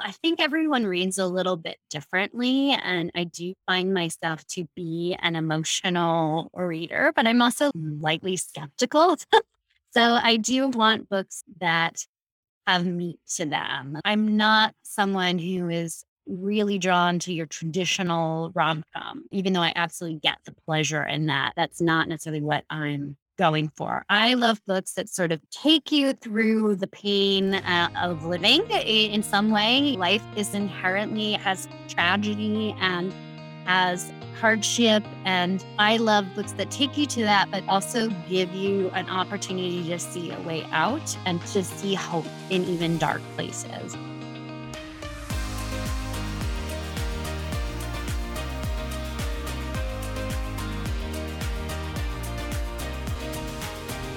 I think everyone reads a little bit differently. And I do find myself to be an emotional reader, but I'm also lightly skeptical. so I do want books that have meat to them. I'm not someone who is really drawn to your traditional rom com, even though I absolutely get the pleasure in that. That's not necessarily what I'm going for. I love books that sort of take you through the pain uh, of living in some way. Life is inherently has tragedy and has hardship. And I love books that take you to that, but also give you an opportunity to see a way out and to see hope in even dark places.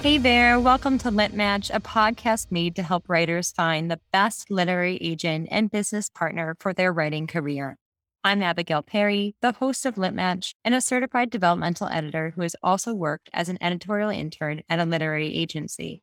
Hey there, welcome to Lit Match, a podcast made to help writers find the best literary agent and business partner for their writing career. I'm Abigail Perry, the host of Lit Match and a certified developmental editor who has also worked as an editorial intern at a literary agency.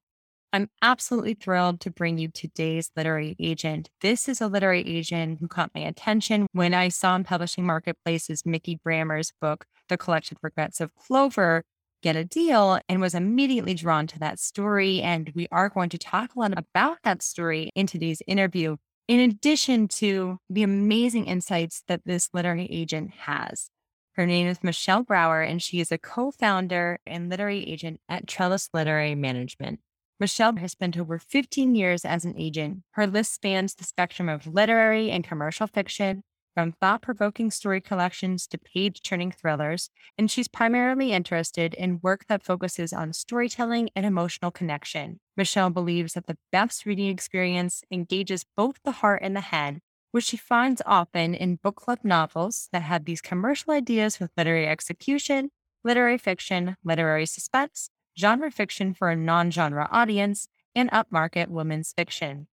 I'm absolutely thrilled to bring you today's literary agent. This is a literary agent who caught my attention when I saw in publishing marketplaces Mikki Brammer's book, The Collected Regrets of Clover, get a deal and was immediately drawn to that story. And we are going to talk a lot about that story in today's interview, in addition to the amazing insights that this literary agent has. Her name is Michelle Brower, and she is a co founder and literary agent at Trellis Literary Management. Michelle has spent over 15 years as an agent. Her list spans the spectrum of literary and commercial fiction, from thought provoking story collections to page turning thrillers, and she's primarily interested in work that focuses on storytelling and emotional connection. Michelle believes that the best reading experience engages both the heart and the head, which she finds often in book club novels that have these commercial ideas with literary execution, literary fiction, literary suspense, genre fiction for a non genre audience, and upmarket women's fiction.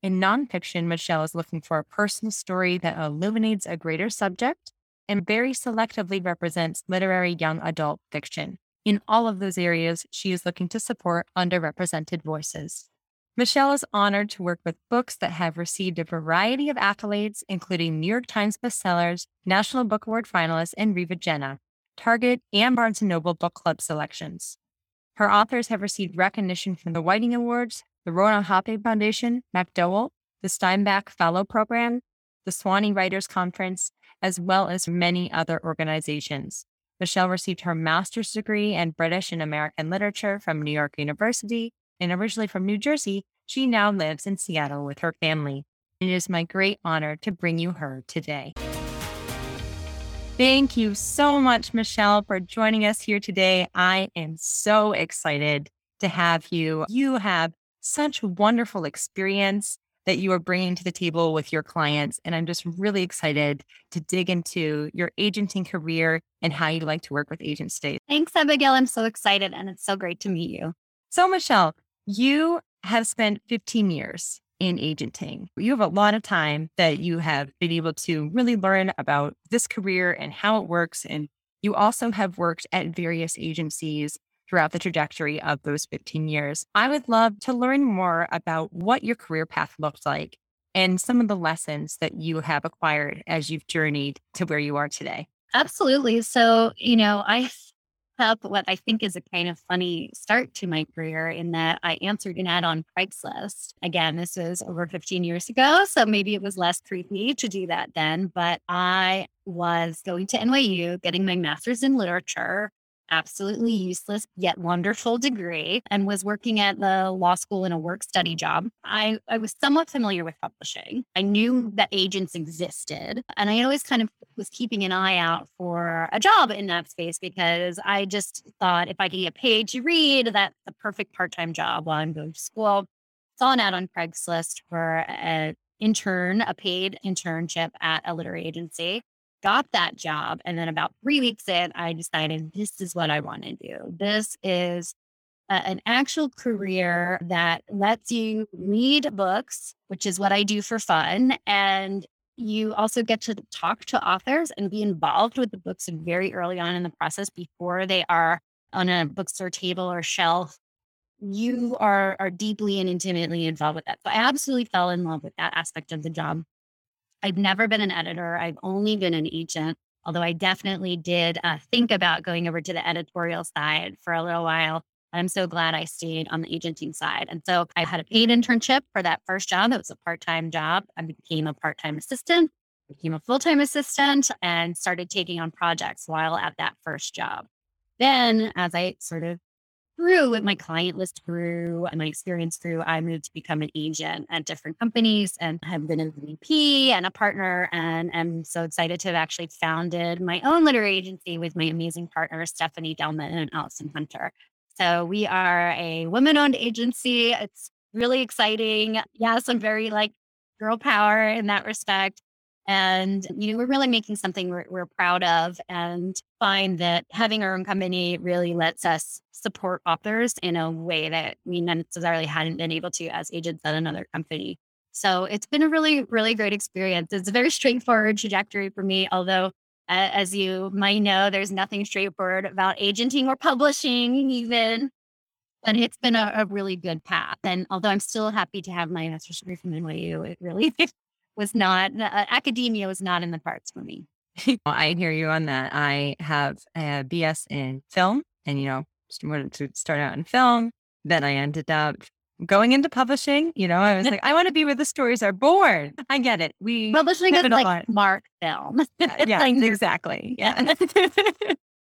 In nonfiction, Michelle is looking for a personal story that illuminates a greater subject and very selectively represents literary young adult fiction. In all of those areas, she is looking to support underrepresented voices. Michelle is honored to work with books that have received a variety of accolades, including New York Times bestsellers, National Book Award finalists, and Read with Jenna, Target, and Barnes & Noble Book Club selections. Her authors have received recognition from the Whiting Awards, the Rona Jaffe Foundation, MacDowell, the Steinbeck Fellow Program, the Sewanee Writers Conference, as well as many other organizations. Michelle received her master's degree in British and American literature from New York University, and originally from New Jersey, she now lives in Seattle with her family. It is my great honor to bring you her today. Thank you so much, Michelle, for joining us here today. I am so excited to have you. You have such wonderful experience that you are bringing to the table with your clients. And I'm just really excited to dig into your agenting career and how you like to work with agents today. Thanks, Abigail. I'm so excited and it's so great to meet you. So, Michelle, you have spent 15 years in agenting. You have a lot of time that you have been able to really learn about this career and how it works. And you also have worked at various agencies throughout the trajectory of those 15 years. I would love to learn more about what your career path looked like and some of the lessons that you have acquired as you've journeyed to where you are today. Absolutely. So, you know, I have what I think is a kind of funny start to my career in that I answered an ad on Craigslist. Again, this was over 15 years ago. So maybe it was less creepy to do that then, but I was going to NYU, getting my master's in literature absolutely useless yet wonderful degree and was working at the law school in a work study job. I, I was somewhat familiar with publishing. I knew that agents existed and I always kind of was keeping an eye out for a job in that space because I just thought if I could get paid to read, that's the perfect part-time job while I'm going to school. Saw an ad on Craigslist for an intern, a paid internship at a literary agency got that job. And then about three weeks in, I decided this is what I want to do. This is a, an actual career that lets you read books, which is what I do for fun. And you also get to talk to authors and be involved with the books very early on in the process before they are on a bookstore table or shelf. You are, are deeply and intimately involved with that. So I absolutely fell in love with that aspect of the job. I've never been an editor. I've only been an agent, although I definitely did uh, think about going over to the editorial side for a little while. I'm so glad I stayed on the agenting side. And so I had a paid internship for that first job. It was a part time job. I became a part time assistant, became a full time assistant, and started taking on projects while at that first job. Then, as I sort of grew with my client list grew and my experience grew, I moved to become an agent at different companies and have been a VP and a partner. And I'm so excited to have actually founded my own literary agency with my amazing partners, Stephanie Delman and Allison Hunter. So we are a women owned agency. It's really exciting. Yes, I'm very like girl power in that respect. And, you know, we're really making something we're, we're, proud of and find that having our own company really lets us support authors in a way that we necessarily hadn't been able to as agents at another company. So it's been a really, really great experience. It's a very straightforward trajectory for me, although, as you might know, there's nothing straightforward about agenting or publishing, even. But it's been a, a really good path. And although I'm still happy to have my master's degree from NYU, it really was not uh, academia was not in the cards for me. I hear you on that. I have a BS in film, and you know, wanted to start out in film. Then I ended up going into publishing. You know, I was like, I want to be where the stories are born. I get it. We publishing is like smart film. yeah, like, exactly. Yeah.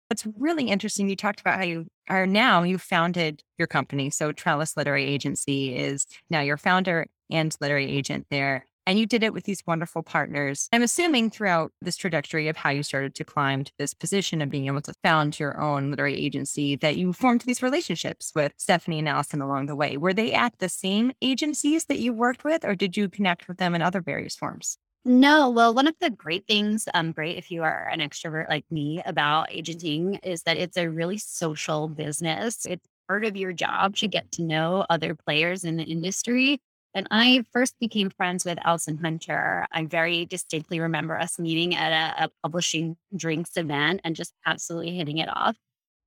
It's really interesting. You talked about how you are now, you founded your company. So Trellis Literary Agency is now your founder and literary agent there. And you did it with these wonderful partners. I'm assuming throughout this trajectory of how you started to climb to this position of being able to found your own literary agency that you formed these relationships with Stephanie and Allison along the way. Were they at the same agencies that you worked with, or did you connect with them in other various forms? No, well, one of the great things, um, great if you are an extrovert like me about agenting is that it's a really social business. It's part of your job to get to know other players in the industry and I first became friends with Allison Hunter. I very distinctly remember us meeting at a, a publishing drinks event and just absolutely hitting it off.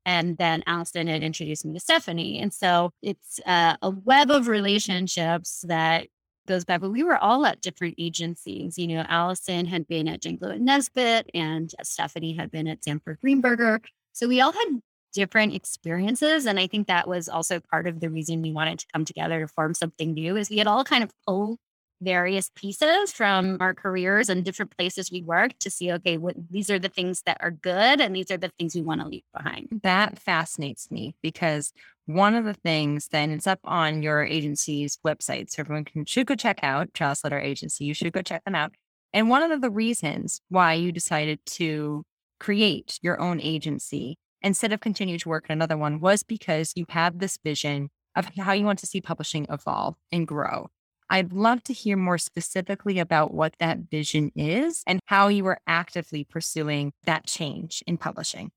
And then Allison had introduced me to Stephanie. And so it's uh, a web of relationships that goes back, but we were all at different agencies. You know, Allison had been at Janklow and Nesbit, and Stephanie had been at Sanford Greenberger. So we all had different experiences. And I think that was also part of the reason we wanted to come together to form something new is we had all kind of pulled various pieces from our careers and different places we worked to see, okay, what these are the things that are good and these are the things we want to leave behind. That fascinates me because one of the things then it's up on your agency's website. So everyone can should go check out Trellis Literary Agency. You should go check them out. And one of the reasons why you decided to create your own agency instead of continue to work in another one was because you have this vision of how you want to see publishing evolve and grow. I'd love to hear more specifically about what that vision is and how you are actively pursuing that change in publishing.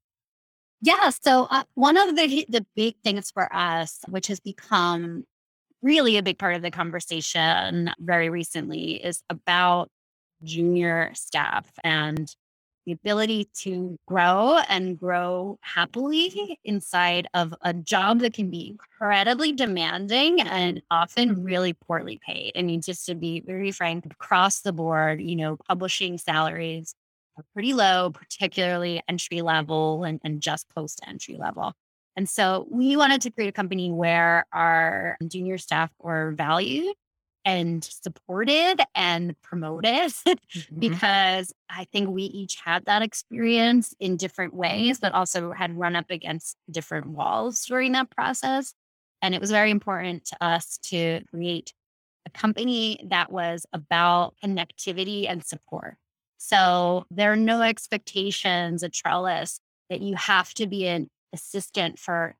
Yeah. So, uh, one of the, the big things for us, which has become really a big part of the conversation very recently, is about junior staff and the ability to grow and grow happily inside of a job that can be incredibly demanding and often really poorly paid. I mean, just to be very frank, across the board, you know, publishing salaries are pretty low, particularly entry level and, and just post entry level. And so we wanted to create a company where our junior staff were valued and supported and promoted mm-hmm. because I think we each had that experience in different ways, but also had run up against different walls during that process. And it was very important to us to create a company that was about connectivity and support. So there are no expectations at Trellis that you have to be an assistant for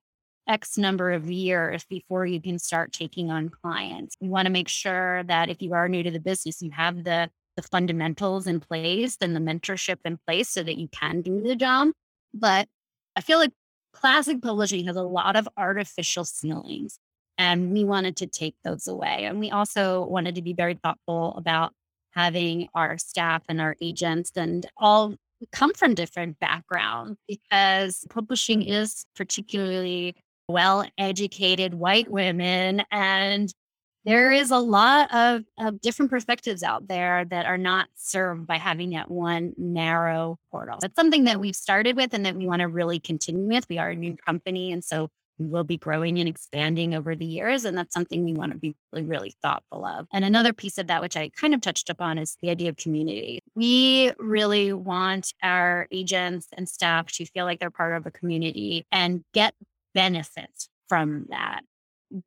X number of years before you can start taking on clients. You want to make sure that if you are new to the business, you have the the fundamentals in place and the mentorship in place so that you can do the job. But I feel like classic publishing has a lot of artificial ceilings, and we wanted to take those away. And we also wanted to be very thoughtful about having our staff and our agents and all come from different backgrounds because publishing is particularly well educated white women and there is a lot of, of different perspectives out there that are not served by having that one narrow portal. That's something that we've started with and that we want to really continue with. We are a new company. And so we will be growing and expanding over the years. And that's something we want to be really, really thoughtful of. And another piece of that, which I kind of touched upon, is the idea of community. We really want our agents and staff to feel like they're part of a community and get benefits from that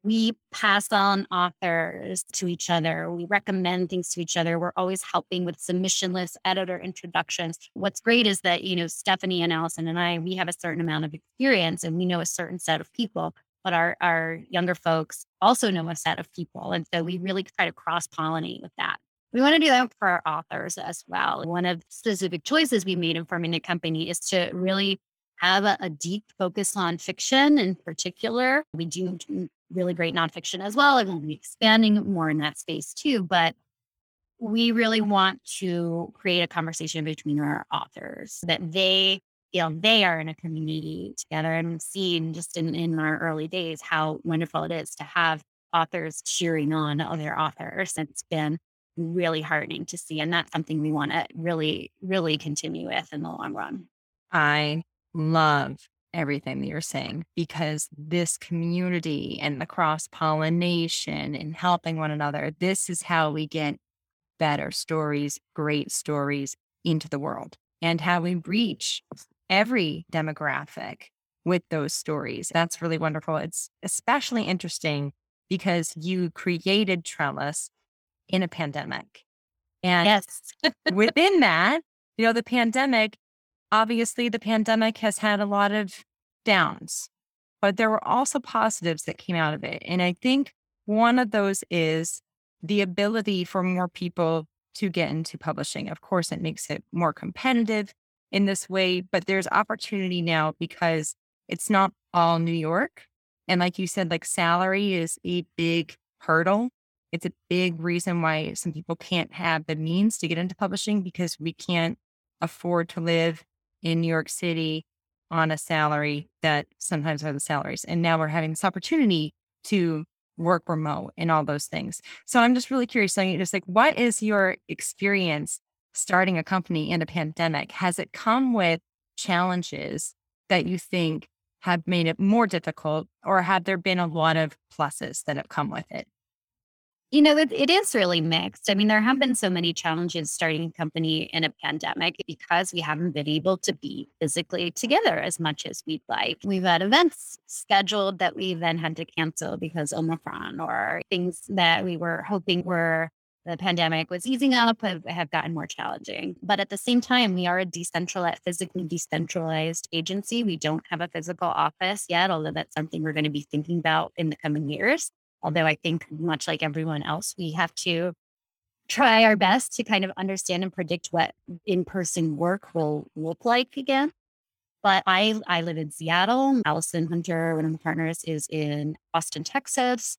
we pass on authors to each other. We recommend things to each other. We're always helping with submission lists, editor introductions. What's great is that, you know, Stephanie and Allison and I, we have a certain amount of experience and we know a certain set of people, but our, our younger folks also know a set of people. And so we really try to cross pollinate with that. We want to do that for our authors as well. One of the specific choices we made in forming the company is to really have a, a, deep focus on fiction in particular. We do really great nonfiction as well. and we'll be expanding more in that space too. But we really want to create a conversation between our authors that they feel they are in a community together and we've seen just in, in our early days how wonderful it is to have authors cheering on other authors. It's been really heartening to see. And that's something we want to really, really continue with in the long run. I love everything that you're saying because this community and the cross pollination and helping one another, this is how we get better stories, great stories into the world and how we reach every demographic with those stories. That's really wonderful. It's especially interesting because you created Trellis in a pandemic. And yes. within that, you know, the pandemic obviously the pandemic has had a lot of downs, but there were also positives that came out of it. And I think one of those is the ability for more people to get into publishing. Of course, it makes it more competitive in this way, but there's opportunity now because it's not all New York. And like you said, like salary is a big hurdle. It's a big reason why some people can't have the means to get into publishing because we can't afford to live in New York City on a salary that sometimes are the salaries. And now we're having this opportunity to work remote and all those things. So I'm just really curious. So just like, what is your experience starting a company in a pandemic? Has it come with challenges that you think have made it more difficult, or have there been a lot of pluses that have come with it? You know, it, it is really mixed. I mean, there have been mm-hmm. so many challenges starting a company in a pandemic because we haven't been able to be physically together as much as we'd like. We've had events scheduled that we then had to cancel because Omicron or things that we were hoping were the pandemic was easing up have, have gotten more challenging. But at the same time, we are a decentralized, physically decentralized agency. We don't have a physical office yet, although that's something we're going to be thinking about in the coming years. Although I think, much like everyone else, we have to try our best to kind of understand and predict what in person work will look like again. But I, I live in Seattle. Allison Hunter, one of my partners, is in Austin, Texas.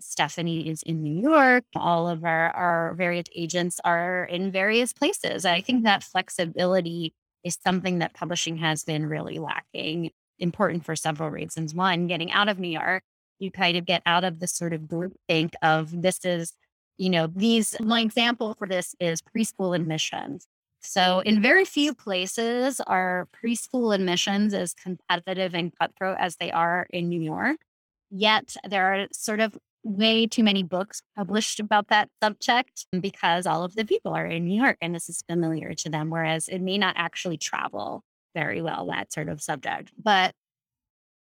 Stephanie is in New York. All of our, our various agents are in various places. I think that flexibility is something that publishing has been really lacking, important for several reasons. One, getting out of New York you kind of get out of the sort of group think of this is, you know, these, my example for this is preschool admissions. So, in very few places are preschool admissions as competitive and cutthroat as they are in New York. Yet, there are sort of way too many books published about that subject because all of the people are in New York and this is familiar to them, whereas it may not actually travel very well, that sort of subject. But,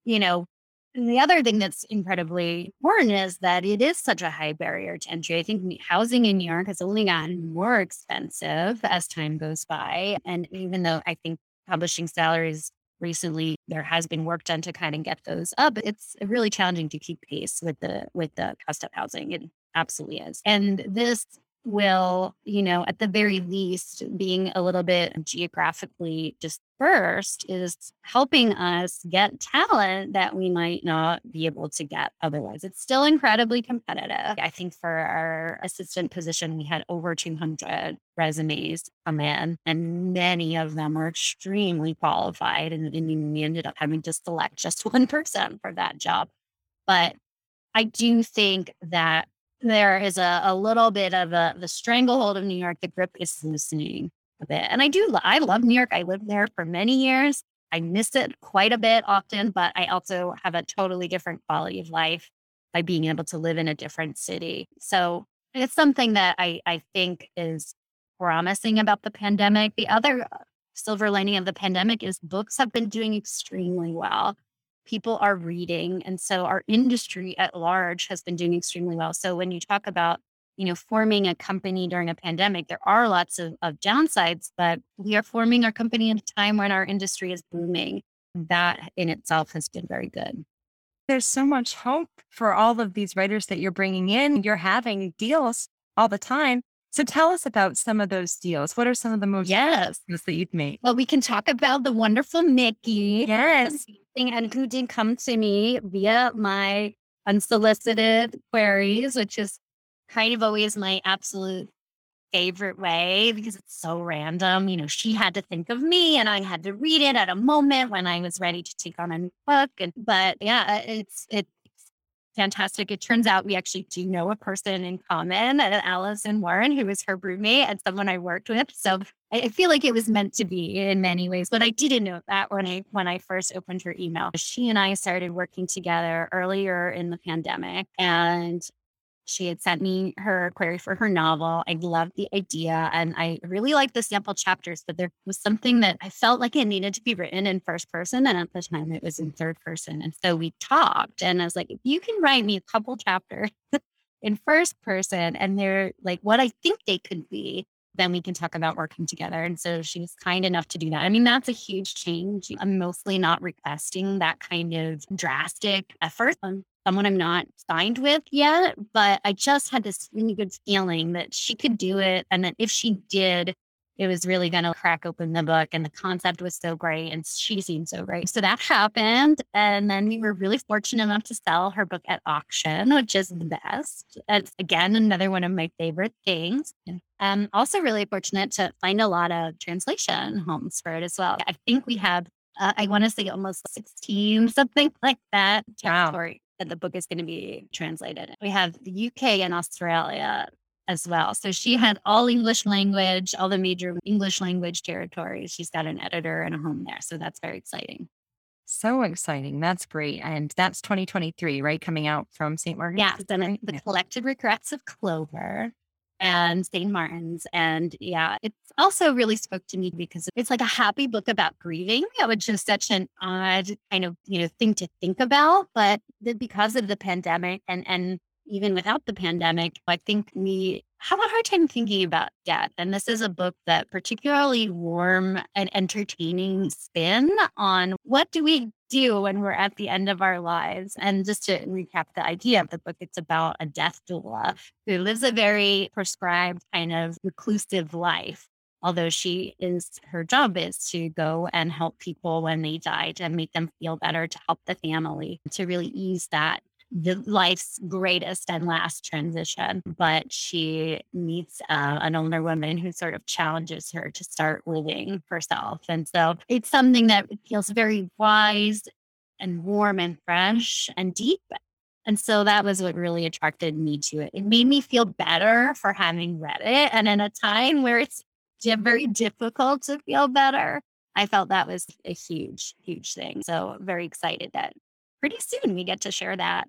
you know, and the other thing that's incredibly important is that it is such a high barrier to entry. I think housing in New York has only gotten more expensive as time goes by. And even though I think publishing salaries recently there has been work done to kind of get those up, it's really challenging to keep pace with the with the cost of housing. It absolutely is. And this will, you know, at the very least, being a little bit geographically dispersed is helping us get talent that we might not be able to get otherwise. It's still incredibly competitive. I think for our assistant position, we had over 200 resumes come in, and many of them were extremely qualified. And, and we ended up having to select just one person for that job. But I do think that there is a, a little bit of a, the stranglehold of New York. The grip is loosening a bit. And I do, I love New York. I lived there for many years. I miss it quite a bit often, but I also have a totally different quality of life by being able to live in a different city. So it's something that I, I think is promising about the pandemic. The other uh, silver lining of the pandemic is books have been doing extremely well. People are reading. And so our industry at large has been doing extremely well. So when you talk about, you know, forming a company during a pandemic, there are lots of, of downsides, but we are forming our company at a time when our industry is booming. That in itself has been very good. There's so much hope for all of these writers that you're bringing in. You're having deals all the time. So tell us about some of those deals. What are some of the most yes that you've made? Well, we can talk about the wonderful Mikki. Yes. And who did come to me via my unsolicited queries, which is kind of always my absolute favorite way because it's so random. You know, she had to think of me and I had to read it at a moment when I was ready to take on a new book. And but yeah, it's it's fantastic. It turns out we actually do know a person in common, uh, Allison Warren, who was her roommate and someone I worked with. So I feel like it was meant to be in many ways, but I didn't know that when I when I first opened her email. She and I started working together earlier in the pandemic, and she had sent me her query for her novel. I loved the idea and I really liked the sample chapters, but there was something that I felt like it needed to be written in first person. And at the time it was in third person. And so we talked and I was like, if you can write me a couple chapters in first person and they're like what I think they could be, then we can talk about working together. And so she was kind enough to do that. I mean, that's a huge change. I'm mostly not requesting that kind of drastic effort. I'm someone I'm not signed with yet, but I just had this really good feeling that she could do it. And that if she did, it was really going to crack open the book. And the concept was so great. And she seemed so great. So that happened. And then we were really fortunate enough to sell her book at auction, which is the best. It's again another one of my favorite things. Um, also really fortunate to find a lot of translation homes for it as well. I think we have uh, I want to say almost 16, something like that territory that the book is going to be translated. We have the UK and Australia as well. So she had all English language, all the major English language territories. She's got an editor and a home there. So that's very exciting. So exciting. That's great. And that's 2023, right? Coming out from St. Martin's. Yeah. Then the collected regrets of Clover and St. Martin's. And yeah, it's also really spoke to me because it's like a happy book about grieving, which is such an odd kind of, you know, thing to think about. But because of the pandemic and and even without the pandemic, I think we have a hard time thinking about death. And this is a book that particularly warm and entertaining spin on what do we do when we're at the end of our lives. And just to recap the idea of the book, it's about a death doula who lives a very prescribed kind of reclusive life. Although she is, her job is to go and help people when they die to make them feel better, to help the family, to really ease that the life's greatest and last transition, but she meets uh, an older woman who sort of challenges her to start living herself. And so it's something that feels very wise and warm and fresh and deep. And so that was what really attracted me to it. It made me feel better for having read it. And in a time where it's very difficult to feel better, I felt that was a huge, huge thing. So very excited that pretty soon we get to share that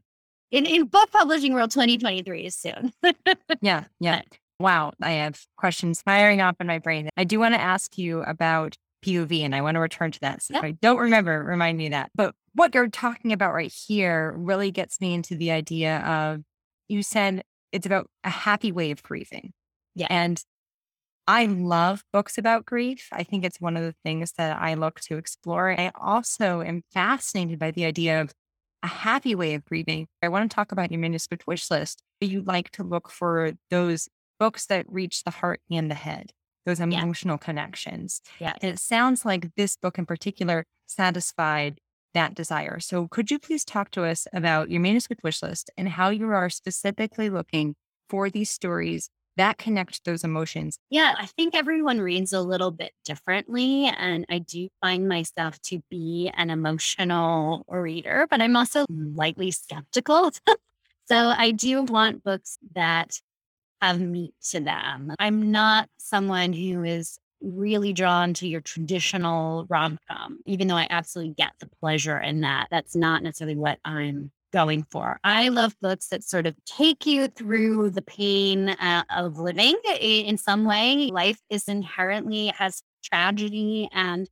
in, in book publishing world 2023 is soon. yeah. Yeah. Wow. I have questions firing off in my brain. I do want to ask you about POV and I want to return to that. So yep. I don't remember, remind me that. But what you're talking about right here really gets me into the idea of you said it's about a happy way of grieving. Yeah. And I love books about grief. I think it's one of the things that I look to explore. I also am fascinated by the idea of a happy way of grieving. I want to talk about your manuscript wish list. You like to look for those books that reach the heart and the head, those emotional yeah. connections. Yeah. And it sounds like this book in particular satisfied that desire. So could you please talk to us about your manuscript wish list and how you are specifically looking for these stories that connect those emotions. Yeah, I think everyone reads a little bit differently. And I do find myself to be an emotional reader, but I'm also lightly skeptical. So I do want books that have meat to them. I'm not someone who is really drawn to your traditional rom com, even though I absolutely get the pleasure in that. That's not necessarily what I'm going for. I love books that sort of take you through the pain uh, of living in some way. Life is inherently has tragedy and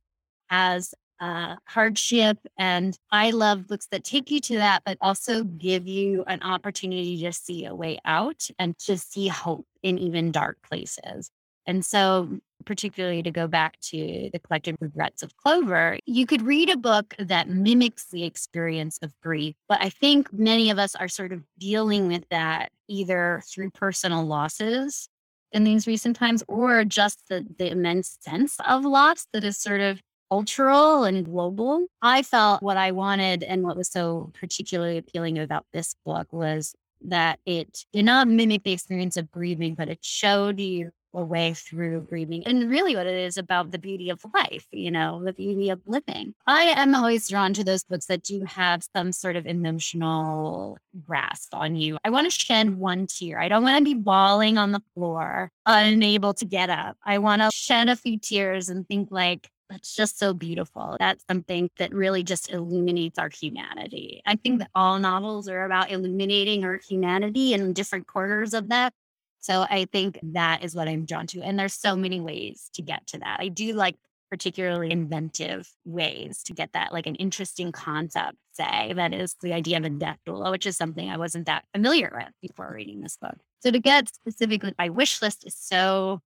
has uh, hardship. And I love books that take you to that, but also give you an opportunity to see a way out and to see hope in even dark places. And so, particularly to go back to the collected regrets of Clover, you could read a book that mimics the experience of grief. But I think many of us are sort of dealing with that either through personal losses in these recent times or just the, the immense sense of loss that is sort of cultural and global. I felt what I wanted and what was so particularly appealing about this book was that it did not mimic the experience of grieving, but it showed you a way through grieving and really what it is about the beauty of life, you know, the beauty of living. I am always drawn to those books that do have some sort of emotional grasp on you. I want to shed one tear. I don't want to be bawling on the floor, unable to get up. I want to shed a few tears and think like, that's just so beautiful. That's something that really just illuminates our humanity. I think that all novels are about illuminating our humanity in different corners of that. So I think that is what I'm drawn to. And there's so many ways to get to that. I do like particularly inventive ways to get that, like an interesting concept, say, that is the idea of a death doula, which is something I wasn't that familiar with before mm. reading this book. So to get specifically, my wish list is so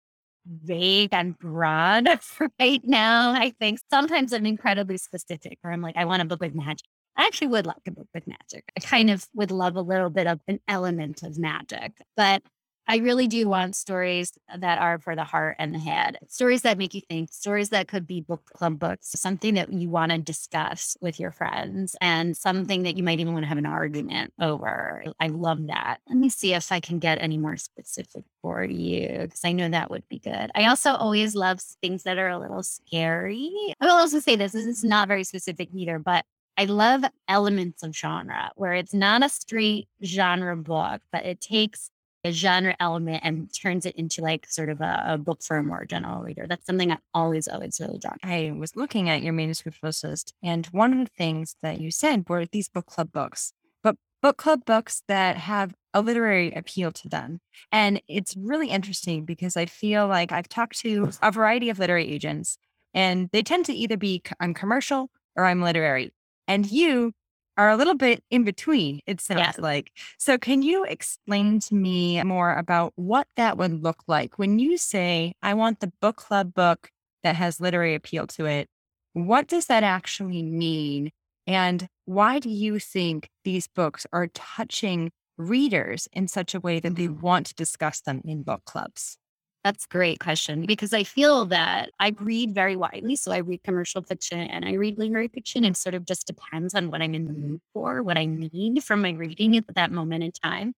vague and broad right now. I think sometimes I'm incredibly specific where I'm like, I want a book with magic. I actually would like a book with magic. I kind of would love a little bit of an element of magic, but I really do want stories that are for the heart and the head, stories that make you think, stories that could be book club books, something that you want to discuss with your friends, and something that you might even want to have an argument over. I love that. Let me see if I can get any more specific for you, because I know that would be good. I also always love things that are a little scary. I will also say this this is not very specific either, but I love elements of genre where it's not a straight genre book, but it takes a genre element and turns it into like sort of a, a, book for a more general reader. That's something I always, always really drawn. I was looking at your manuscript list, and one of the things that you said were these book club books, but book club books that have a literary appeal to them. And it's really interesting because I feel like I've talked to a variety of literary agents, and they tend to either be I'm commercial or I'm literary. And you are a little bit in between, it sounds yeah. like. So, can you explain to me more about what that would look like when you say, I want the book club book that has literary appeal to it? What does that actually mean? And why do you think these books are touching readers in such a way that they mm-hmm. want to discuss them in book clubs? That's a great question because I feel that I read very widely. So I read commercial fiction and I read literary fiction. It sort of just depends on what I'm in the mood for, what I need from my reading at that moment in time.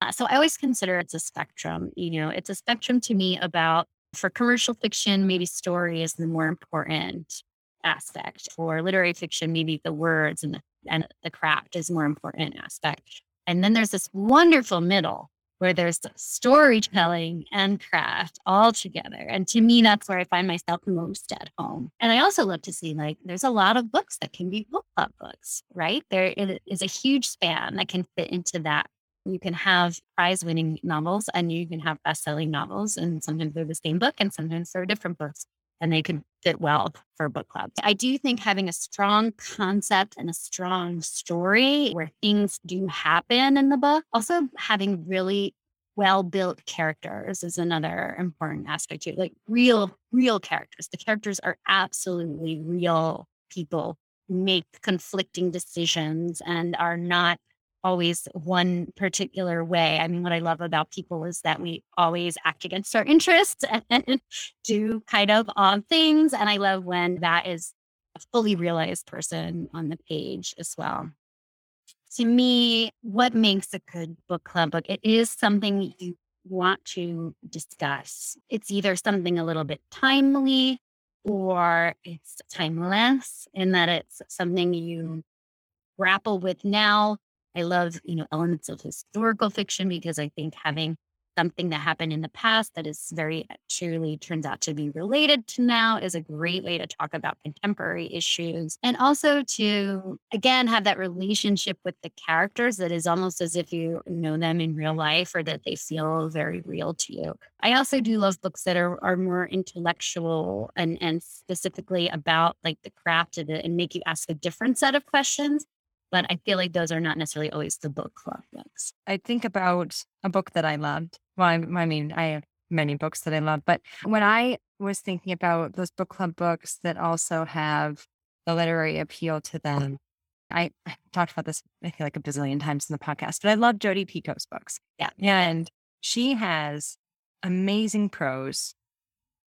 Uh, so I always consider it's a spectrum. You know, it's a spectrum to me about for commercial fiction, maybe story is the more important aspect. For literary fiction, maybe the words and the, and the craft is more important aspect. And then there's this wonderful middle where there's storytelling and craft all together. And to me, that's where I find myself most at home. And I also love to see like there's a lot of books that can be book club books, right? There is a huge span that can fit into that. You can have prize winning novels and you can have best selling novels, and sometimes they're the same book and sometimes they're different books and they could fit well for book club. I do think having a strong concept and a strong story where things do happen in the book, also having really well built characters is another important aspect too. Like real, real characters. The characters are absolutely real people make conflicting decisions and are not always one particular way. I mean, what I love about people is that we always act against our interests and do kind of odd things. And I love when that is a fully realized person on the page as well. To me, what makes a good book club book? It is something you want to discuss. It's either something a little bit timely or it's timeless in that it's something you grapple with now I love, you know, elements of historical fiction because I think having something that happened in the past that is very uh, truly turns out to be related to now is a great way to talk about contemporary issues and also to again have that relationship with the characters that is almost as if you know them in real life or that they feel very real to you. I also do love books that are, are more intellectual and and specifically about like the craft of it and make you ask a different set of questions but I feel like those are not necessarily always the book club books. I think about a book that I loved. Well, I, I mean, I have many books that I love, but when I was thinking about those book club books that also have the literary appeal to them, I, I talked about this, I feel like a bazillion times in the podcast, but I love Jodi Picoult's books. Yeah. And she has amazing prose,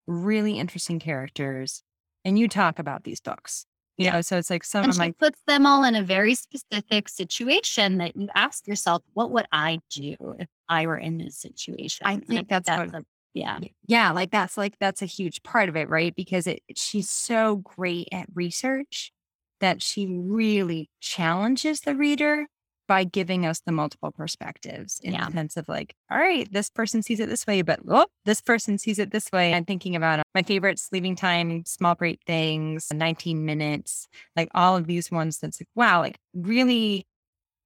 really interesting characters. And you talk about these books. You know, so it's like some and of she my puts them all in a very specific situation that you ask yourself, what would I do if I were in this situation? I think that's, that's what, a, yeah. yeah, like that's like that's a huge part of it, right? Because it she's so great at research that she really challenges the reader by giving us the multiple perspectives in Yeah. the sense of like, all right, this person sees it this way, but oh, this person sees it this way. I'm thinking about uh, my favorites, Leaving Time, Small Great Things, 19 Minutes, like all of these ones that's like, wow, like really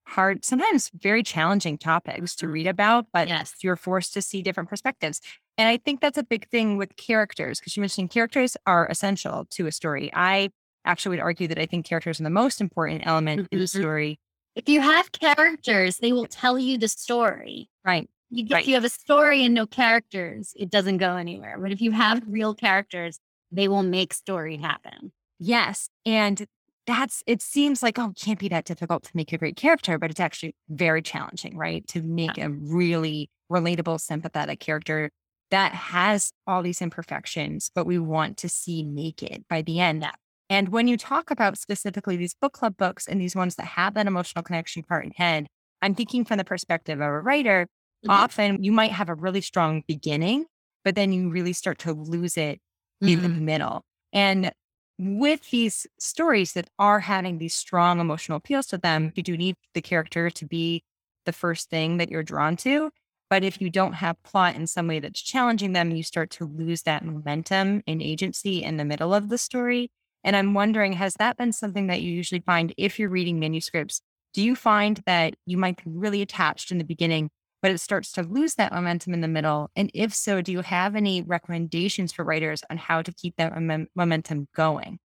hard, sometimes very challenging topics to read about, but Yes. you're forced to see different perspectives. And I think that's a big thing with characters, because you mentioned characters are essential to a story. I actually would argue that I think characters are the most important element in a Mhm. story. If you have characters, they will tell you the story. Right. You get, Right. if you have a story and no characters, it doesn't go anywhere. But if you have real characters, they will make story happen. Yes. And that's, it seems like, oh, it can't be that difficult to make a great character, but it's actually very challenging, right? To make a really relatable, sympathetic character that has all these imperfections, but we want to see naked by the end. Yeah. And when you talk about specifically these book club books and these ones that have that emotional connection part in head, I'm thinking from the perspective of a writer, Mhm. often you might have a really strong beginning, but then you really start to lose it in the Mhm. middle. And with these stories that are having these strong emotional appeals to them, you do need the character to be the first thing that you're drawn to. But if you don't have plot in some way that's challenging them, you start to lose that momentum and agency in the middle of the story. And I'm wondering, has that been something that you usually find if you're reading manuscripts? Do you find that you might be really attached in the beginning, but it starts to lose that momentum in the middle? And if so, do you have any recommendations for writers on how to keep that mom- momentum going?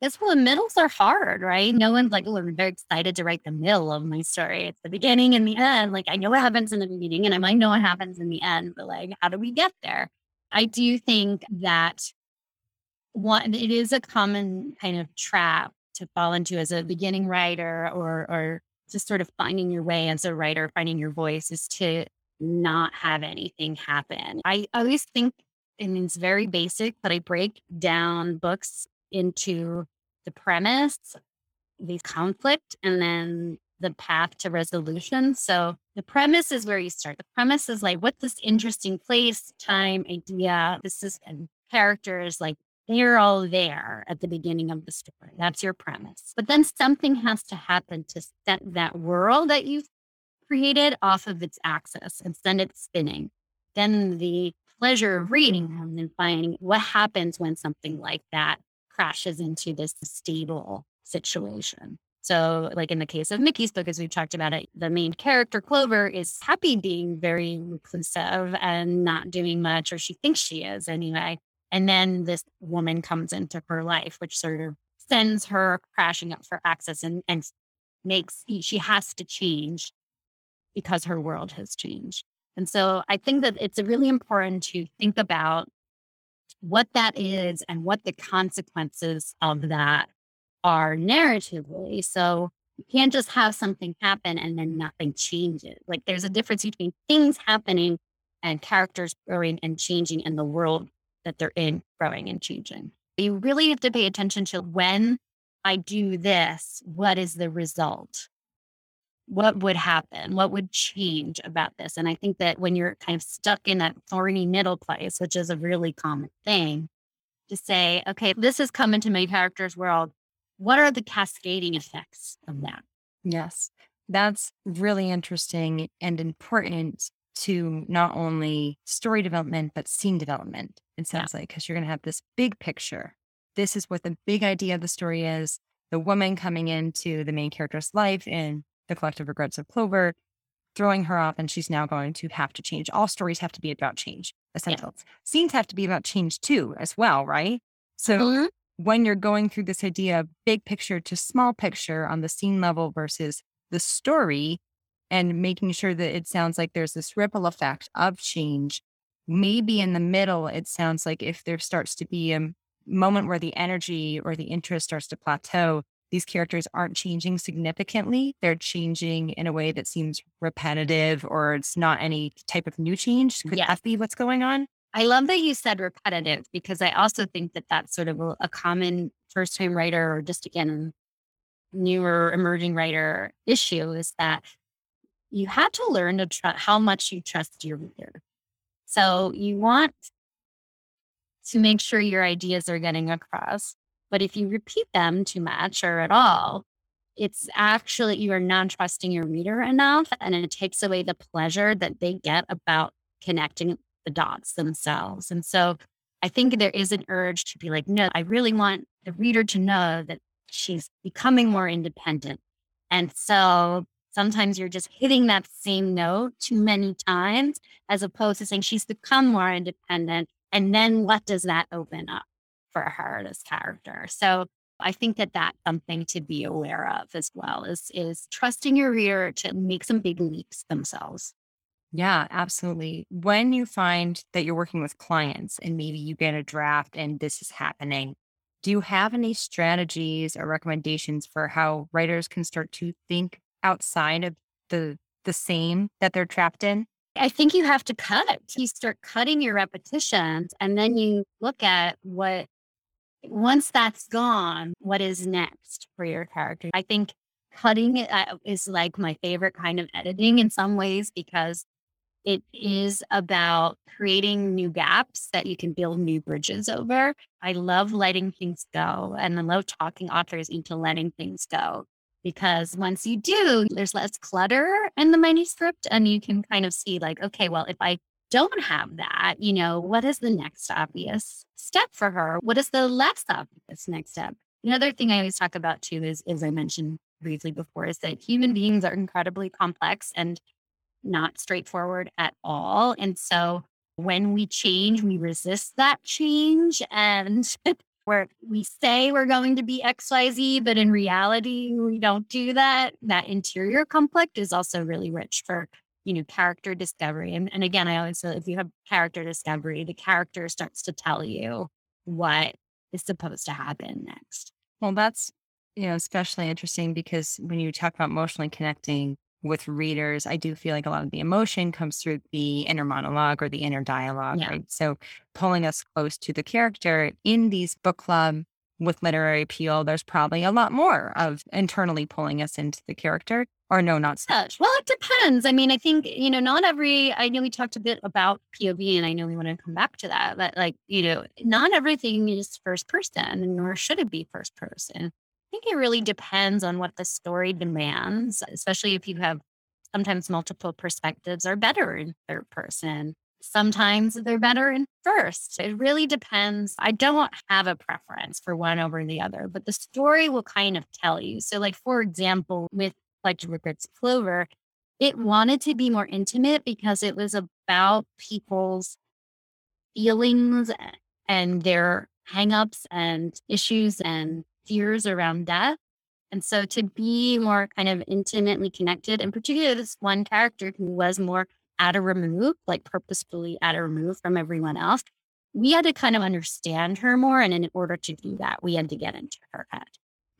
That's well, the middles are hard, right? No one's like, oh, I'm very excited to write the middle of my story. It's the beginning and the end. Like, I know what happens in the beginning and I might know what happens in the end, but like, how do we get there? I do think that one, it is a common kind of trap to fall into as a beginning writer or, or just sort of finding your way as a writer, finding your voice is to not have anything happen. I always think, and it's very basic, but I break down books into the premise, the conflict, and then the path to resolution. So the premise is where you start. The premise is like, what's this interesting place, time, idea? This is and characters like they're all there at the beginning of the story. That's your premise. But then something has to happen to set that world that you've created off of its axis and send it spinning. Then the pleasure of reading them and finding what happens when something like that crashes into this stable situation. So, like in the case of Mikki's book, as we've talked about it, the main character, Clover, is happy being very reclusive and not doing much, or she thinks she is anyway. And then this woman comes into her life, which sort of sends her crashing up for access and, and makes she has to change because her world has changed. And so I think that it's really important to think about what that is and what the consequences of that are narratively. So you can't just have something happen and then nothing changes. Like there's a difference between things happening and characters growing and changing and the world that they're in growing and changing. You really have to pay attention to when I do this, what is the result? What would happen? What would change about this? And I think that when you're kind of stuck in that thorny middle place, which is a really common thing, to say, okay, this has come into my character's world. What are the cascading effects of that? Yes. That's really interesting and important to not only story development, but scene development. It sounds yeah. like, because you're going to have this big picture. This is what the big idea of the story is. The woman coming into the main character's life in The Collected Regrets of Clover, throwing her off, and she's now going to have to change. All stories have to be about change, essential. Yeah. Scenes have to be about change too, as well, right? So mm-hmm. when you're going through this idea of big picture to small picture on the scene level versus the story, and making sure that it sounds like there's this ripple effect of change. Maybe in the middle, it sounds like if there starts to be a moment where the energy or the interest starts to plateau, these characters aren't changing significantly. They're changing in a way that seems repetitive or it's not any type of new change. Could yes. that be what's going on? I love that you said repetitive because I also think that that's sort of a, a common first time writer or just again, newer emerging writer issue is that you had to learn to trust how much you trust your reader. So you want to make sure your ideas are getting across. But if you repeat them too much or at all, it's actually you are not trusting your reader enough and it takes away the pleasure that they get about connecting the dots themselves. And so I think there is an urge to be like, no, I really want the reader to know that she's becoming more independent. And so sometimes you're just hitting that same note too many times as opposed to saying she's become more independent and then what does that open up for her as character so i think that that's something to be aware of as well is is trusting your reader to make some big leaps themselves yeah, absolutely. When you find that you're working with clients and maybe you get a draft and this is happening, do you have any strategies or recommendations for how writers can start to think outside of the the same that they're trapped in? I think you have to cut. You start cutting your repetitions and then you look at what once that's gone, what is next for your character. I think cutting it uh, is like my favorite kind of editing in some ways because it is about creating new gaps that you can build new bridges over. I love letting things go and I love talking authors into letting things go because once you do, there's less clutter in the manuscript and you can kind of see like, okay, well, if I don't have that, you know, what is the next obvious step for her? What is the less obvious next step? Another thing I always talk about too is, as I mentioned briefly before, is that human beings are incredibly complex and not straightforward at all. And so when we change, we resist that change. And where we say we're going to be XYZ, but in reality, we don't do that. That interior conflict is also really rich for, you know, character discovery. And, and again, I always say if you have character discovery, the character starts to tell you what is supposed to happen next. Well, that's, you know, especially interesting because when you talk about emotionally connecting with readers, I do feel like a lot of the emotion comes through the inner monologue or the inner dialogue, yeah. right? So pulling us close to the character in these book club with literary appeal, there's probably a lot more of internally pulling us into the character. Or no, not such. Well, it depends. I mean, I think, you know, not every, I know we talked a bit about POV and I know we want to come back to that, but like, you know, not everything is first person, nor should it be first person think it really depends on what the story demands, especially if you have sometimes multiple perspectives are better in third person. Sometimes they're better in first. It really depends. I don't have a preference for one over the other, but the story will kind of tell you. So, like, for example, with like Regrets Clover, it wanted to be more intimate because it was about people's feelings and their hangups and issues and fears around death. And so to be more kind of intimately connected, and particularly this one character who was more at a remove, like purposefully at a remove from everyone else, we had to kind of understand her more. And in order to do that, we had to get into her head.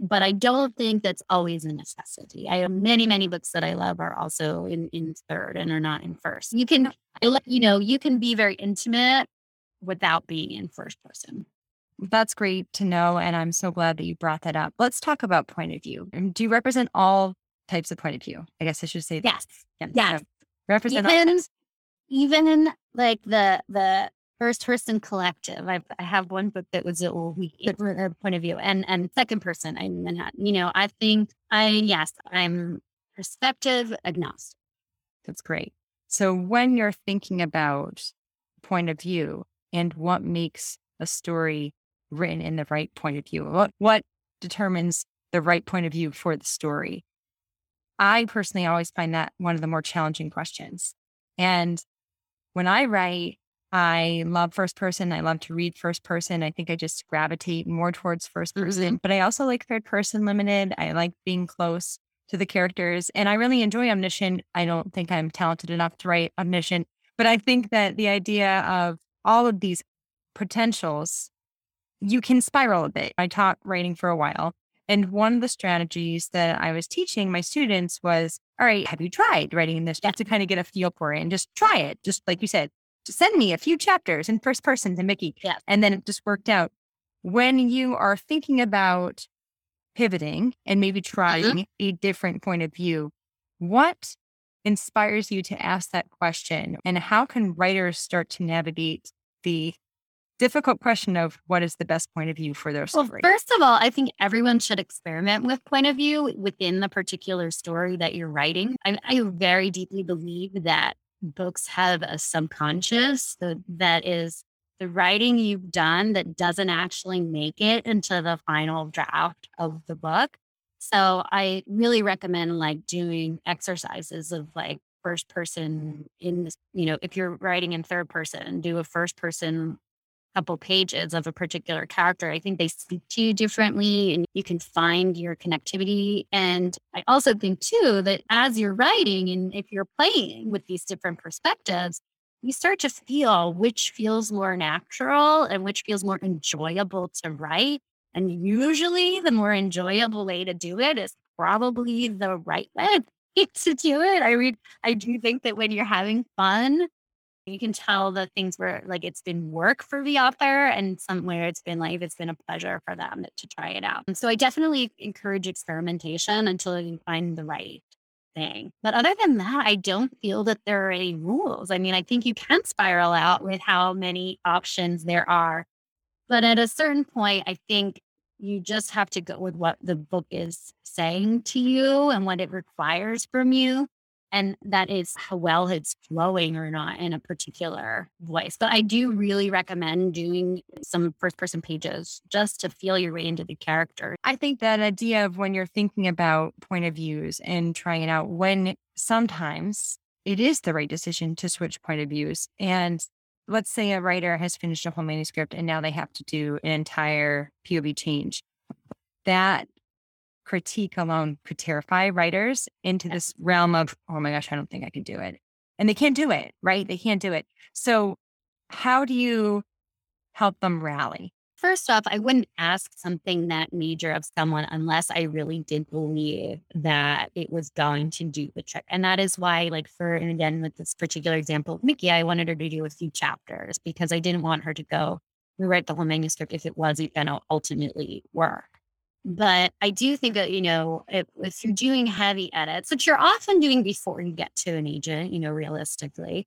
But I don't think that's always a necessity. I have many, many books that I love are also in, in third and are not in first. You can, you know, you can be very intimate without being in first person. That's great to know. And I'm so glad that you brought that up. Let's talk about point of view. Mm, do you represent all types of point of view? I guess I should say yes. Yes. yes. So represent even, even like the the first person collective. I've, I have one book that was a point of view and and second person. I mean, uh, you know, I think I yes, I'm perspective agnostic. That's great. So when you're thinking about point of view and what makes a story written in the right point of view, what what determines the right point of view for the story? I personally always find that one of the more challenging questions. And when I write, I love first person. I love to read first person. I think I just gravitate more towards first mm-hmm. person, but I also like third person limited. I like being close to the characters and I really enjoy Omniscient. I don't think I'm talented enough to write Omniscient, but I think that the idea of all of these potentials, you can spiral a bit. I taught writing for a while. And one of the strategies that I was teaching my students was, all right, have you tried writing this just to kind of get a feel for it and just try it? Just like you said, send me a few chapters in first person to Mikki. Yeah. And then it just worked out. When you are thinking about pivoting and maybe Mm-hmm. trying a different point of view, what inspires you to ask that question? And how can writers start to navigate the difficult question of what is the best point of view for their story. Well, first of all, I think everyone should experiment with point of view within the particular story that you're writing. I, I very deeply believe that books have a subconscious that, that is the writing you've done that doesn't actually make it into the final draft of the book. So I really recommend like doing exercises of like first person in this, you know, if you're writing in third person, do a first person couple pages of a particular character, I think they speak to you differently and you can find your connectivity. And I also think, too, that as you're writing and if you're playing with these different perspectives, you start to feel which feels more natural and which feels more enjoyable to write. And usually, the more enjoyable way to do it is probably the right way to do it. I read, I do think that when you're having fun, you can tell the things where like it's been work for the author and somewhere it's been like it's been a pleasure for them to try it out. And so I definitely encourage experimentation until you find the right thing. But other than that, I don't feel that there are any rules. I mean, I think you can spiral out with how many options there are. But at a certain point, I think you just have to go with what the book is saying to you and what it requires from you and that is how well it's flowing or not in a particular voice. But I do really recommend doing some first person pages just to feel your way into the character. I think that idea of when you're thinking about point of views and trying it out, when sometimes it is the right decision to switch point of views. And let's say a writer has finished a whole manuscript and now they have to do an entire POV change. That critique alone could terrify writers into this realm of, oh my gosh, I don't think I can do it. And they can't do it, right? They can't do it. So, how do you help them rally? First off, I wouldn't ask something that major of someone unless I really did believe that it was going to do the trick. And that is why, like, for, and again, with this particular example, of Mikki, I wanted her to do a few chapters because I didn't want her to go rewrite the whole manuscript if it wasn't going to ultimately work. But I do think that, you know, if, if you're doing heavy edits, which you're often doing before you get to an agent, you know, realistically,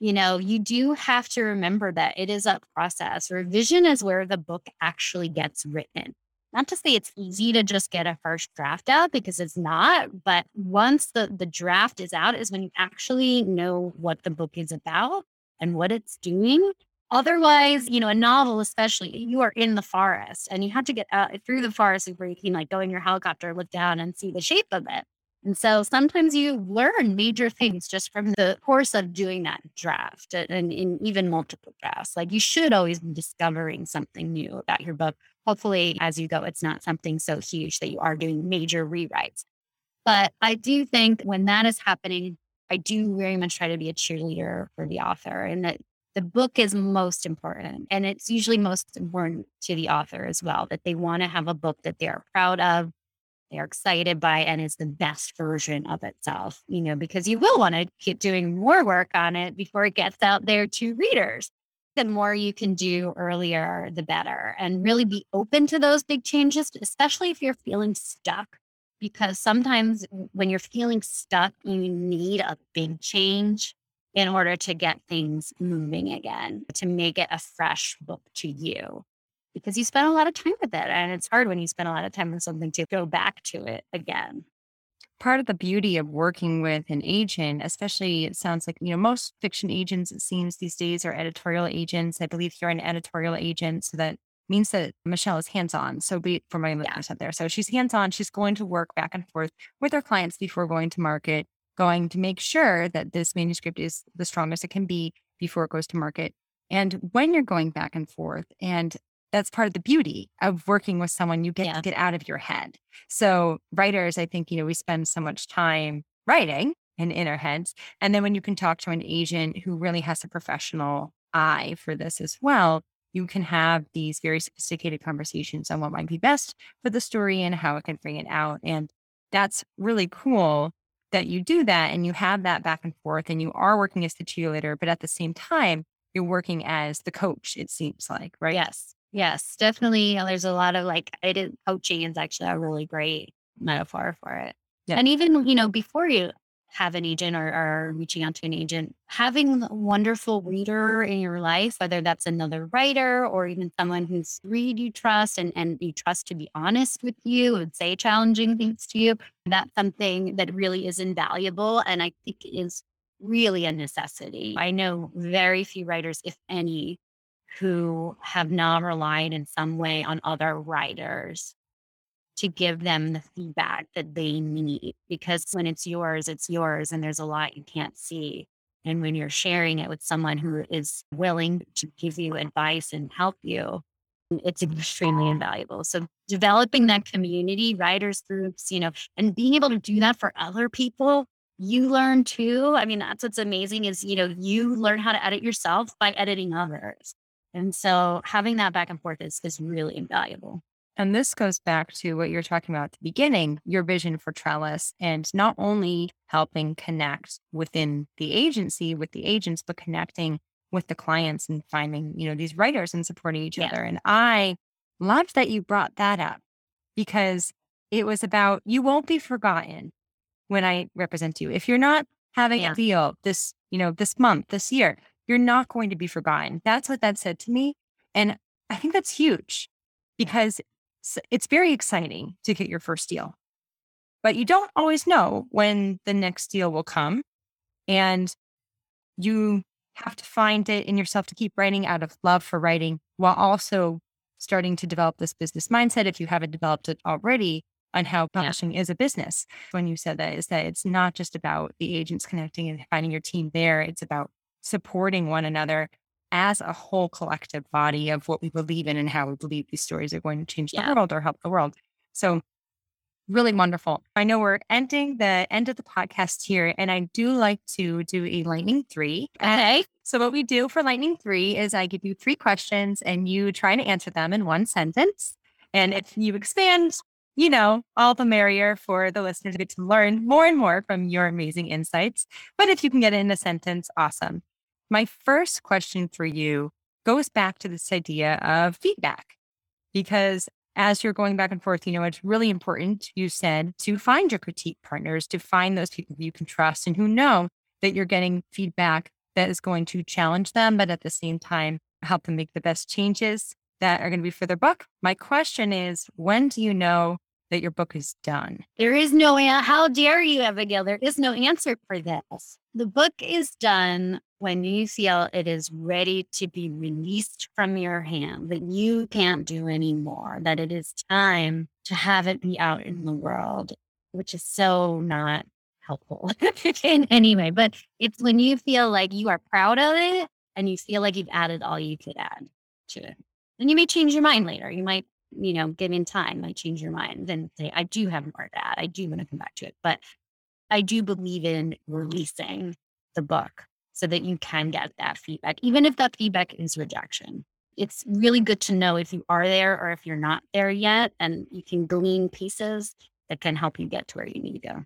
you know, you do have to remember that it is a process. Revision is where the book actually gets written. Not to say it's easy to just get a first draft out because it's not, but once the, the draft is out is when you actually know what the book is about and what it's doing. Otherwise, you know, a novel, especially, you are in the forest and you have to get out eh, through the forest where you can like go in your helicopter, look down and see the shape of it. And so sometimes you learn major things just from the course of doing that draft and in even multiple drafts. Like you should always be discovering something new about your book. Hopefully, as you go, it's not something so huge that you are doing major rewrites. But I do think when that is happening, I do very much try to be a cheerleader for the author and that the book is most important. And it's usually most important to the author as well, that they want to have a book that they are proud of, they're excited by, and is the best version of itself, you know, because you will want to keep doing more work on it before it gets out there to readers. The more you can do earlier, the better, and really be open to those big changes, especially if you're feeling stuck. Because sometimes when you're feeling stuck, you need a big change in order to get things moving again, to make it a fresh book to you. Because you spend a lot of time with it. And it's hard when you spend a lot of time with something to go back to it again. part of the beauty of working with an agent, especially it sounds like, you know, most fiction agents, it seems these days are editorial agents. I believe you're an editorial agent. So that means that Michelle is hands on. So be for my listeners out there. So she's hands on. She's going to work back and forth with her clients before going to market, going to make sure that this manuscript is the strongest it can be before it goes to market. And when you're going back and forth and that's part of the beauty of working with someone you get yeah. to get out of your head. So writers, I think, you know, we spend so much time writing and in our heads. And then when you can talk to an agent who really has a professional eye for this as well, you can have these very sophisticated conversations on what might be best for the story and how it can bring it out. And that's really cool that you do that and you have that back and forth and you are working as the cheerleader, but at the same time, you're working as the coach, it seems like, right? Yes. Yes, definitely. There's a lot of like, I did coaching is actually a really great metaphor for it. Yeah. And even, you know, before you have an agent or, reaching out to an agent, having a wonderful reader in your life, whether that's another writer or even someone who's read you trust and, and you trust to be honest with you and say challenging things to you, that's something that really is invaluable. And I think is really a necessity. I know very few writers, if any, who have not relied in some way on other writers to give them the feedback that they need. Because when it's yours, it's yours, and there's a lot you can't see. And when you're sharing it with someone who is willing to give you advice and help you, it's extremely invaluable. So developing that community, writers groups, you know, and being able to do that for other people, you learn too. I mean, that's what's amazing is, you know, you learn how to edit yourself by editing others. And so having that back and forth is, is really invaluable. And this goes back to what you're talking about at the beginning, your vision for Trellis, and not only helping connect within the agency with the agents, but connecting with the clients and finding, you know, these writers and supporting each yeah. other. And I loved that you brought that up because it was about you won't be forgotten when I represent you. If you're not having yeah. a deal this, you know, this month, this year, you're not going to be forgotten. That's what that said to me. And I think that's huge because it's very exciting to get your first deal, but you don't always know when the next deal will come. And you have to find it in yourself to keep writing out of love for writing while also starting to develop this business mindset if you haven't developed it already on how publishing yeah. is a business. When you said that, is that it's not just about the agents connecting and finding your team there, it's about supporting one another as a whole collective body of what we believe in and how we believe these stories are going to change yeah. the world or help the world. So really wonderful. I know we're ending the end of the podcast here, and I do like to do a lightning three. Okay. So what we do for lightning three is I give you three questions and you try to answer them in one sentence. And if you expand, you know, all the merrier for the listener to get to learn more and more from your amazing insights. But if you can get it in a sentence, awesome. My first question for you goes back to this idea of feedback, because as you're going back and forth, you know, it's really important, you said, to find your critique partners, to find those people you can trust and who know that you're getting feedback that is going to challenge them, but at the same time, help them make the best changes that are going to be for their book. My question is when do you know that your book is done? There is no, how dare you, Abigail? There is no answer for this. The book is done when you feel it is ready to be released from your hand, that you can't do anymore, that it is time to have it be out in the world, which is so not helpful in any way. But it's when you feel like you are proud of it and you feel like you've added all you could add to it. And you may change your mind later. You might you know, given time might change your mind and say, I do have more to add. I do want to come back to it. But I do believe in releasing the book so that you can get that feedback, even if that feedback is rejection. It's really good to know if you are there or if you're not there yet, and you can glean pieces that can help you get to where you need to go.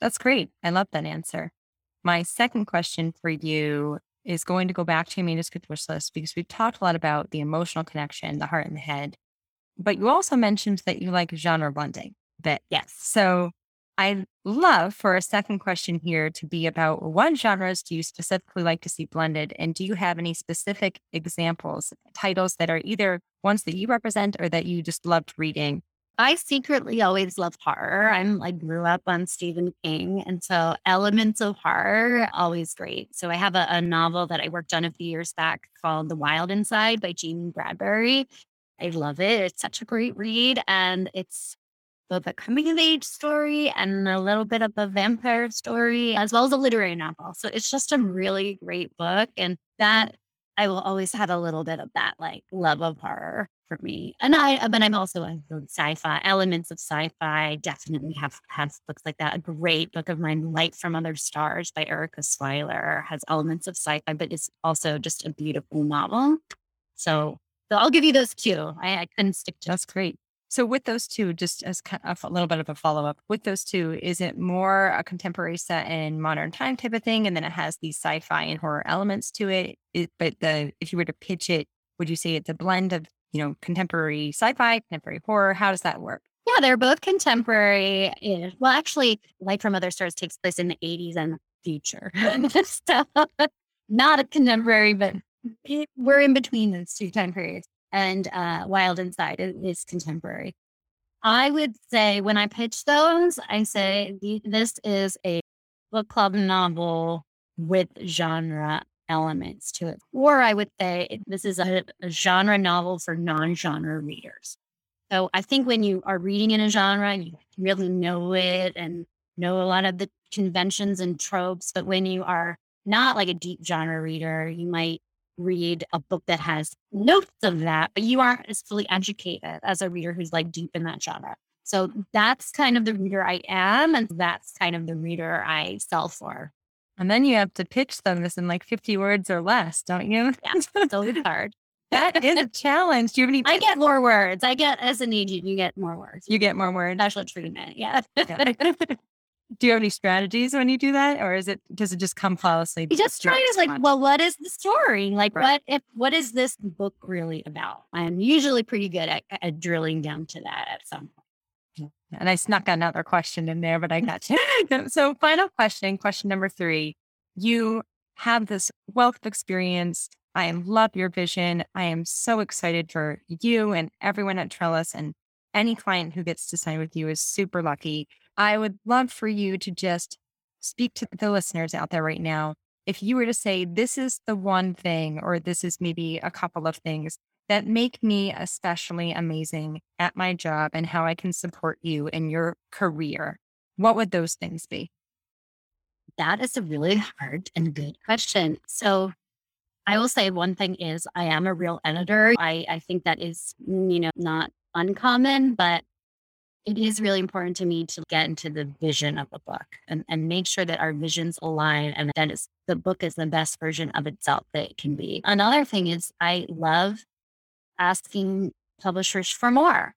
That's great. I love that answer. My second question for you is going to go back to manuscript wish list because we've talked a lot about the emotional connection, the heart and the head. But you also mentioned that you like genre blending. That yes. So I love for a second question here to be about what genres do you specifically like to see blended? And do you have any specific examples, titles that are either ones that you represent or that you just loved reading I secretly always love horror. I'm like grew up on Stephen King. And so elements of horror, always great. So I have a, a novel that I worked on a few years back called The Wild Inside by Jamey Bradbury. I love it. It's such a great read. And it's both a coming of age story and a little bit of a vampire story, as well as a literary novel. So it's just a really great book. And that I will always have a little bit of that like love of horror for me. And I, but I'm also a sci-fi elements of sci-fi. Definitely have have books like that. A great book of mine, Light from Other Stars by Erika Swyler, has elements of sci-fi, but it's also just a beautiful novel. So, so I'll give you those two. I, I couldn't stick to. That's great. So with those two, just as kind of a little bit of a follow up, with those two, is it more a contemporary set in modern time type of thing, and then it has these sci-fi and horror elements to it? it but the if you were to pitch it, would you say it's a blend of you know contemporary sci-fi, contemporary horror? How does that work? Yeah, they're both contemporary. Eh, well, actually, Light from Other Stars takes place in the 80s and future. so, not a contemporary, but we're in between those two time periods and uh, Wild Inside is contemporary. I would say when I pitch those, I say this is a book club novel with genre elements to it. Or I would say this is a, a genre novel for non genre readers. So I think when you are reading in a genre, you really know it and know a lot of the conventions and tropes. But when you are not like a deep genre reader, you might read a book that has notes of that, but you aren't as fully educated as a reader who's like deep in that genre. So that's kind of the reader I am, and that's kind of the reader I sell for. And then you have to pitch them this in like 50 words or less, don't you? Yeah, it's always hard. that is a challenge. Do you have any? I get more words. I get as an agent, you get more words. You get more words. Special treatment. Yeah. yeah do you have any strategies when you do that or is it does it just come flawlessly you just try to like well what is the story? Like right. what if what is this book really about? I'm usually pretty good at, at drilling down to that at some point. point and i snuck another question in there but i got you so final question question number three. You have this wealth of experience. I love your vision. I am so excited for you and everyone at trellis and any client who gets to sign with you is super lucky I would love for you to just speak to the listeners out there right now. If you were to say, this is the one thing, or this is maybe a couple of things that make me especially amazing at my job and how I can support you in your career, what would those things be? That is a really hard and good question. So, I will say one thing is I am a real editor. I, I think that is, mm, you know, not uncommon, but it is really important to me to get into the vision of the book and, and make sure that our visions align and that it's, the book is the best version of itself that it can be. Another thing is I love asking publishers for more,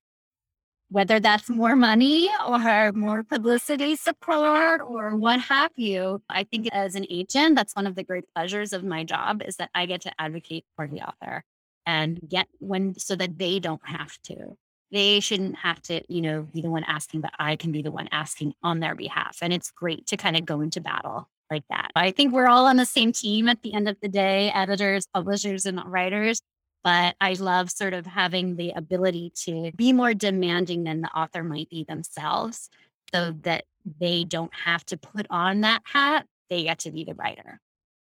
whether that's more money or more publicity support or what have you. I think as an agent, that's one of the great pleasures of my job is that I get to advocate for the author and get when so that they don't have to they shouldn't have to, you know, be the one asking, but I can be the one asking on their behalf. And it's great to kind of go into battle like that. I think we're all on the same team at the end of the day, editors, publishers, and writers. But I love sort of having the ability to be more demanding than the author might be themselves so that they don't have to put on that hat. They get to be the writer.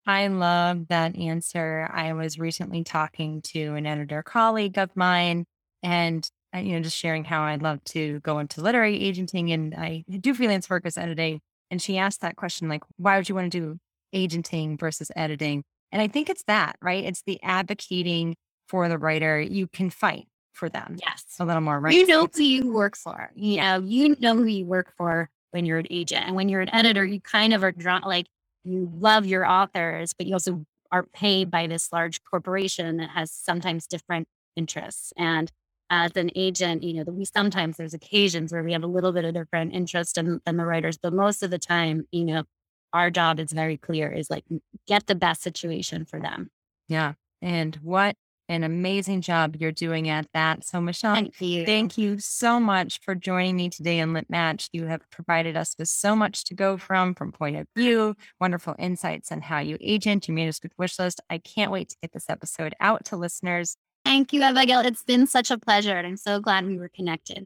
I love that answer. I was recently talking to an editor colleague of mine, and you know, just sharing how I'd love to go into literary agenting and I do freelance work as editing. And she asked that question, like, why would you want to do agenting versus editing? And I think it's that, right? It's the advocating for the writer. You can fight for them. Yes. A little more, right? You know who you work for. You know, you know who you work for when you're an agent. And when you're an editor, you kind of are drawn like you love your authors, but you also are paid by this large corporation that has sometimes different interests. And as an agent, you know, that we sometimes there's occasions where we have a little bit of different interest in, than the writers, but most of the time, you know, our job is very clear is like get the best situation for them. Yeah. And what an amazing job you're doing at that. So, Michelle, thank you. Thank you so much for joining me today in Lit Match. You have provided us with so much to go from, from point of view, wonderful insights on how you agent, your manuscript wish list. I can't wait to get this episode out to listeners. Thank you, Abigail. It's been such a pleasure, and I'm so glad we were connected.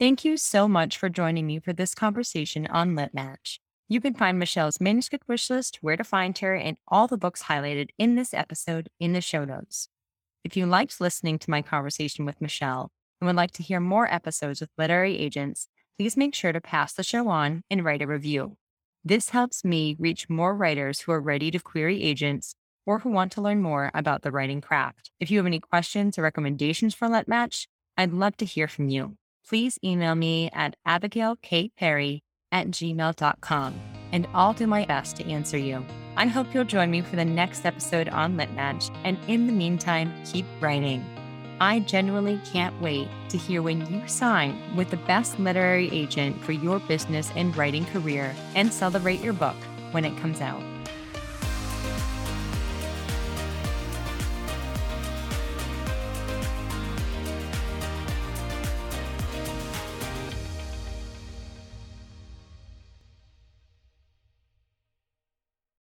Thank you so much for joining me for this conversation on Lit Match. You can find Michelle's manuscript wish list, where to find her, and all the books highlighted in this episode in the show notes. If you liked listening to my conversation with Michelle and would like to hear more episodes with literary agents, please make sure to pass the show on and write a review. This helps me reach more writers who are ready to query agents or who want to learn more about the writing craft. If you have any questions or recommendations for Lit Match, I'd love to hear from you. Please email me at abigailkperry at gmail.com and I'll do my best to answer you. I hope you'll join me for the next episode on Lit Match, and in the meantime, keep writing. I genuinely can't wait to hear when you sign with the best literary agent for your business and writing career and celebrate your book when it comes out.